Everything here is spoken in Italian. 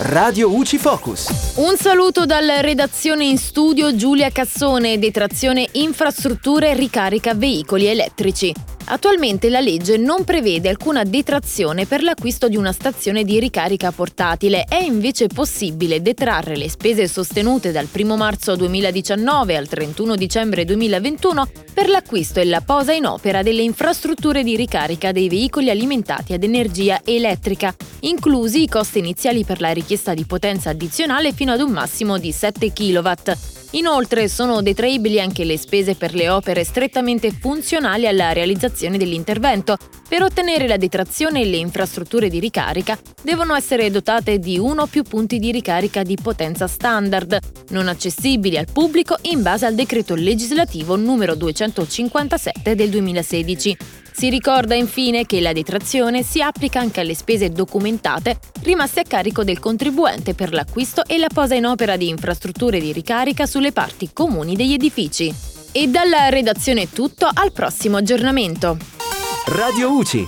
Radio UCI Focus. Un saluto dalla redazione in studio Giulia Cassone, detrazione infrastrutture ricarica veicoli elettrici. Attualmente la legge non prevede alcuna detrazione per l'acquisto di una stazione di ricarica portatile, è invece possibile detrarre le spese sostenute dal 1 marzo 2019 al 31 dicembre 2021 per l'acquisto e la posa in opera delle infrastrutture di ricarica dei veicoli alimentati ad energia elettrica, inclusi i costi iniziali per la richiesta di potenza addizionale fino ad un massimo di 7 kW. Inoltre sono detraibili anche le spese per le opere strettamente funzionali alla realizzazione dell'intervento. Per ottenere la detrazione le infrastrutture di ricarica devono essere dotate di uno o più punti di ricarica di potenza standard, non accessibili al pubblico in base al decreto legislativo numero 257 del 2016. Si ricorda infine che la detrazione si applica anche alle spese documentate rimaste a carico del contribuente per l'acquisto e la posa in opera di infrastrutture di ricarica sulle parti comuni degli edifici. E dalla redazione tutto, al prossimo aggiornamento. Radio UCI